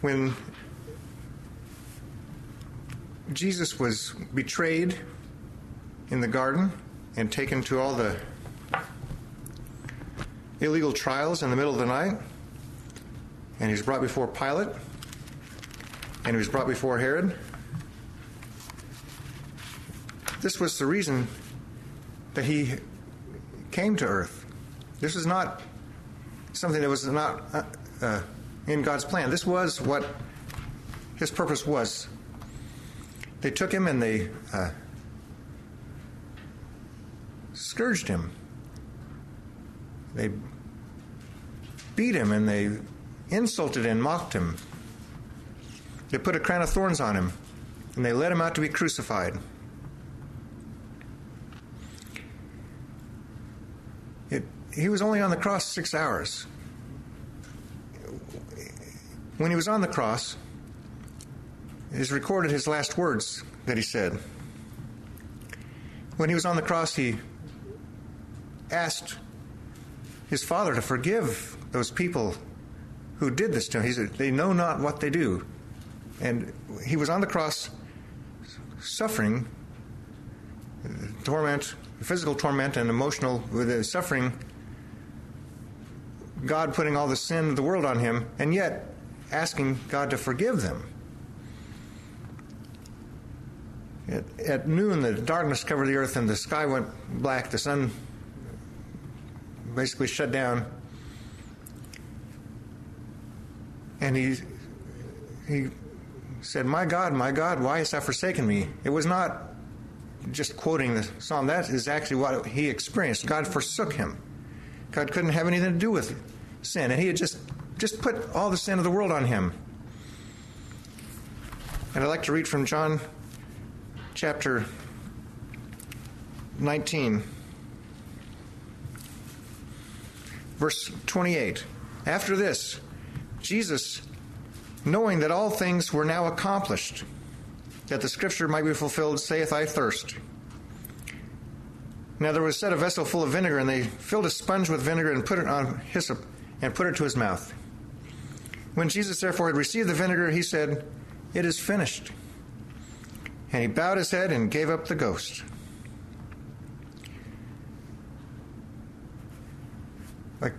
when Jesus was betrayed in the garden and taken to all the illegal trials in the middle of the night, and he was brought before Pilate, and he was brought before Herod. This was the reason that he came to earth. This was not something that was not uh, uh, in God's plan. This was what his purpose was. They took him and they uh, scourged him. They beat him and they insulted and mocked him. They put a crown of thorns on him and they led him out to be crucified. It, he was only on the cross six hours. When he was on the cross, it is recorded his last words that he said. When he was on the cross, he asked his father to forgive those people who did this to him. He said, They know not what they do. And he was on the cross suffering torment, physical torment, and emotional suffering. God putting all the sin of the world on him, and yet asking God to forgive them. At, at, noon, the darkness covered the earth and the sky went black. The sun basically shut down. And he, he said, My God, my God, why hast thou forsaken me? It was not just quoting the psalm, that is actually what he experienced. God forsook him. God couldn't have anything to do with sin, and he had just, just put all the sin of the world on him. And I'd like to read from John chapter 19, verse 28. After this, Jesus, knowing that all things were now accomplished, that the scripture might be fulfilled, saith, I thirst. Now there was set a vessel full of vinegar, and they filled a sponge with vinegar and put it on hyssop and put it to his mouth. When Jesus therefore had received the vinegar, he said, It is finished. And he bowed his head and gave up the ghost. Like,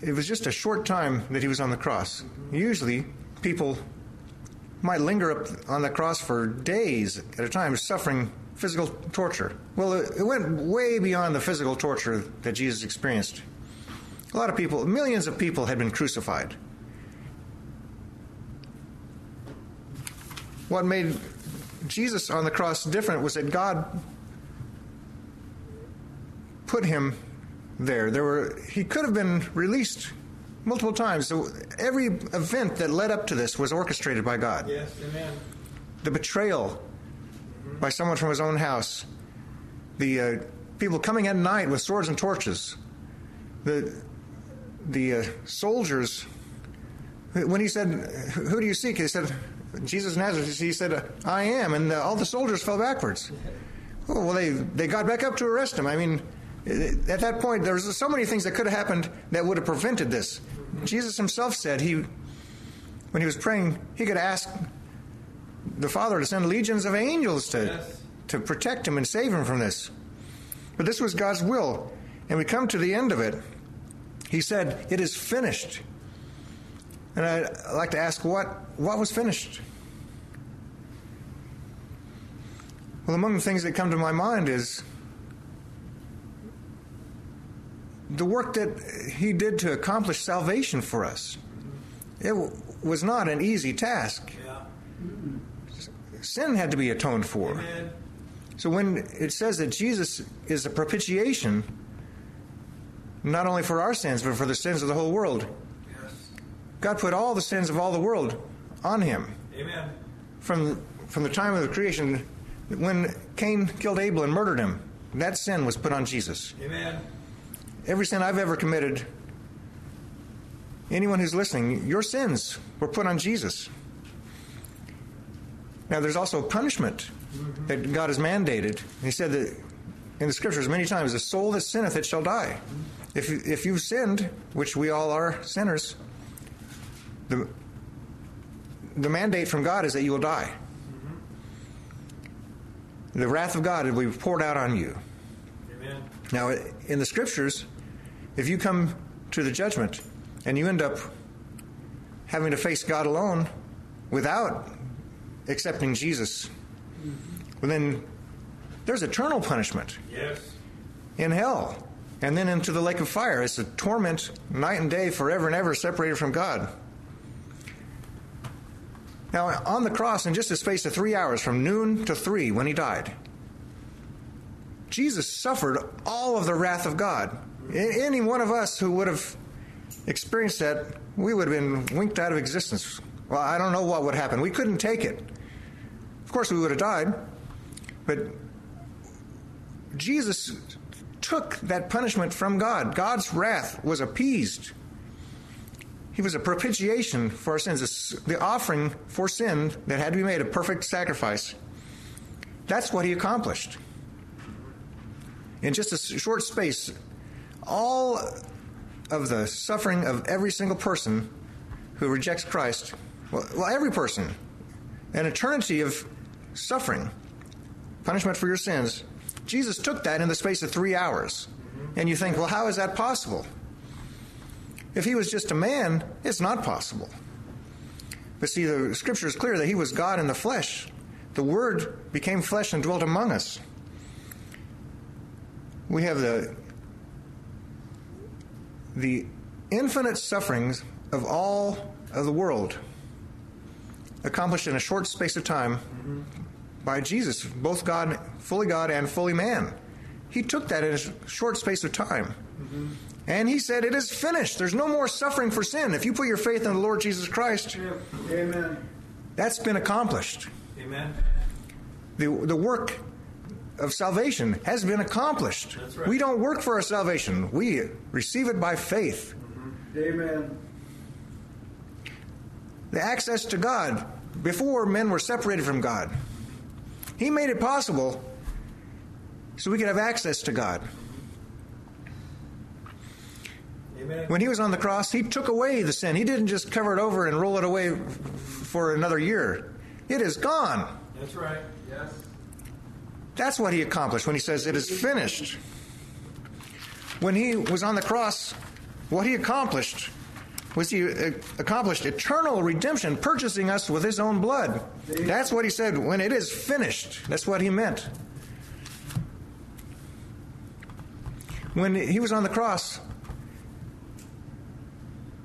it was just a short time that he was on the cross. Usually, people might linger up on the cross for days at a time, suffering physical torture. Well, it went way beyond the physical torture that Jesus experienced. A lot of people, millions of people, had been crucified. What made Jesus on the cross different was that God put him there. There were he could have been released multiple times. So every event that led up to this was orchestrated by God. Yes, amen. The betrayal by someone from his own house, the uh, people coming at night with swords and torches, the the uh, soldiers. When he said, "Who do you seek?" He said, "Jesus Nazareth." He said, "I am," and uh, all the soldiers fell backwards. Oh, well, they they got back up to arrest him. I mean, at that point, there was so many things that could have happened that would have prevented this. Jesus himself said he, when he was praying, he could ask the Father to send legions of angels to, yes. to protect him and save him from this. But this was God's will. And we come to the end of it. He said, It is finished. And I'd like to ask, what, what was finished? Well, among the things that come to my mind is the work that he did to accomplish salvation for us. It was not an easy task. Yeah. Sin had to be atoned for. Amen. So when it says that Jesus is a propitiation, not only for our sins, but for the sins of the whole world, yes. God put all the sins of all the world on him. Amen. From, from the time of the creation, when Cain killed Abel and murdered him, that sin was put on Jesus. Amen every sin I've ever committed, anyone who's listening, your sins were put on Jesus. Now, there's also punishment mm-hmm. that God has mandated. He said that in the scriptures many times, the soul that sinneth, it shall die. Mm-hmm. If, if you've sinned, which we all are sinners, the, the mandate from God is that you will die. The wrath of God will be poured out on you. Amen. Now, in the scriptures, if you come to the judgment and you end up having to face God alone without accepting Jesus, well, then there's eternal punishment Yes. in hell and then into the lake of fire. It's a torment night and day, forever and ever, separated from God. Now, on the cross, in just a space of three hours, from noon to three, when he died, Jesus suffered all of the wrath of God. Any one of us who would have experienced that, we would have been winked out of existence. Well, I don't know what would happen. We couldn't take it. Of course, we would have died, but Jesus took that punishment from God. God's wrath was appeased. He was a propitiation for our sins, the offering for sin that had to be made, a perfect sacrifice. That's what he accomplished. In just a short space, all of the suffering of every single person who rejects Christ, well, well every person, an eternity of suffering, punishment for your sins, Jesus took that in the space of three hours. And you think, well, how is that possible? If he was just a man, it's not possible. But see, the scripture is clear that he was God in the flesh. The Word became flesh and dwelt among us. We have the, the infinite sufferings of all of the world accomplished in a short space of time by Jesus, both God, fully God and fully man. He took that in a short space of time. Mm-hmm. And he said, It is finished. There's no more suffering for sin. If you put your faith in the Lord Jesus Christ, Amen. that's been accomplished. Amen. The, the work of salvation has been accomplished. Right. We don't work for our salvation, we receive it by faith. Mm-hmm. Amen. The access to God before men were separated from God. He made it possible so we could have access to God. Amen. When he was on the cross, he took away the sin. He didn't just cover it over and roll it away for another year. It is gone. That's right. Yes. That's what he accomplished when he says, It is finished. When he was on the cross, what he accomplished was he uh, accomplished eternal redemption, purchasing us with his own blood. That's what he said when it is finished. That's what he meant. When he was on the cross,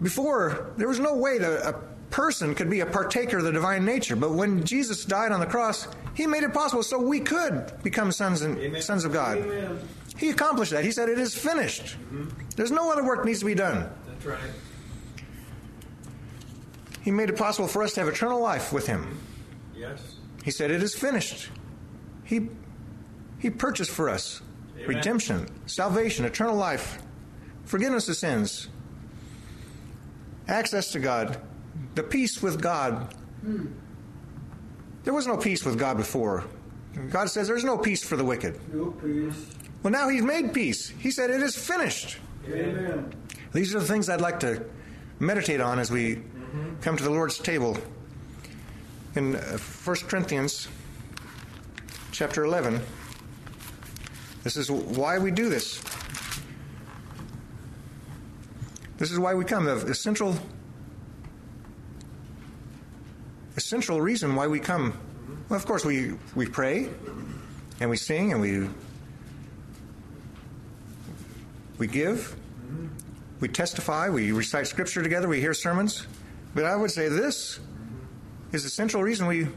before, there was no way that a person could be a partaker of the divine nature. But when Jesus died on the cross, he made it possible so we could become sons and Amen. sons of God. Amen. He accomplished that. He said, It is finished. There's no other work needs to be done. That's right. He made it possible for us to have eternal life with him. Yes. He said, It is finished. He, he purchased for us Amen. redemption, salvation, eternal life, forgiveness of sins, access to God, the peace with God. There was no peace with God before. God says there's no peace for the wicked. No peace. Well, now He's made peace. He said it is finished. Amen. These are the things I'd like to meditate on as we come to the Lord's table. In uh, 1 Corinthians chapter 11, this is why we do this. This is why we come. The essential, essential reason why we come. Well, of course, we, we pray and we sing and we we give, we testify, we recite scripture together, we hear sermons. But I would say this is the central reason we,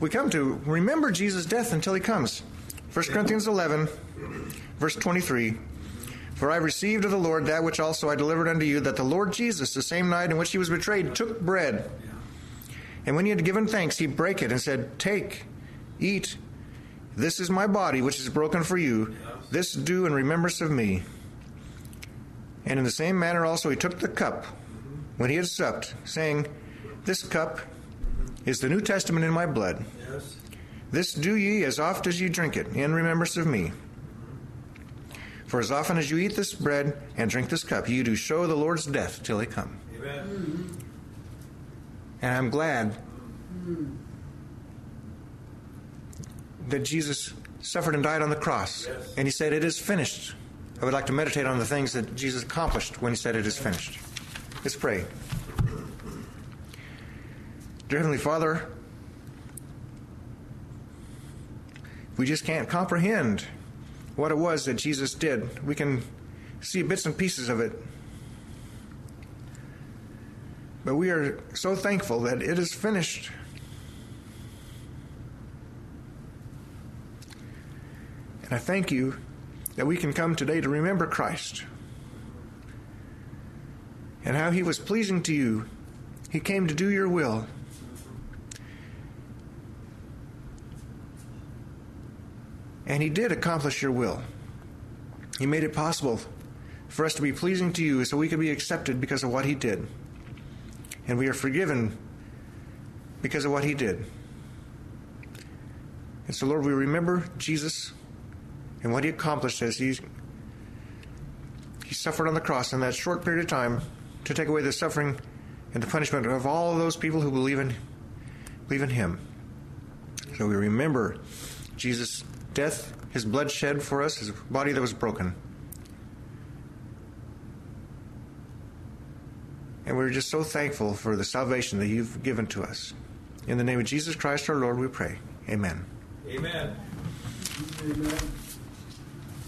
we come to remember Jesus' death until he comes. 1 Corinthians 11, verse 23. For I received of the Lord that which also I delivered unto you, that the Lord Jesus, the same night in which he was betrayed, took bread. And when he had given thanks, he brake it and said, Take, eat. This is my body, which is broken for you. This do in remembrance of me. And in the same manner also he took the cup when he had supped, saying, This cup is the New Testament in my blood. Yes. This do ye as oft as ye drink it, in remembrance of me. For as often as you eat this bread and drink this cup, you do show the Lord's death till he come. Amen. And I'm glad that Jesus suffered and died on the cross. Yes. And he said, It is finished. I would like to meditate on the things that Jesus accomplished when he said, It is finished. Let's pray. Dear Heavenly Father, we just can't comprehend what it was that Jesus did. We can see bits and pieces of it. But we are so thankful that it is finished. And I thank you that we can come today to remember Christ and how he was pleasing to you. He came to do your will. And he did accomplish your will. He made it possible for us to be pleasing to you so we could be accepted because of what he did. And we are forgiven because of what he did. And so, Lord, we remember Jesus and what he accomplished as he, he suffered on the cross in that short period of time to take away the suffering and the punishment of all of those people who believe in, believe in him. So we remember Jesus' death, his blood shed for us, his body that was broken. And we're just so thankful for the salvation that you've given to us. In the name of Jesus Christ our Lord, we pray. Amen. Amen. Amen.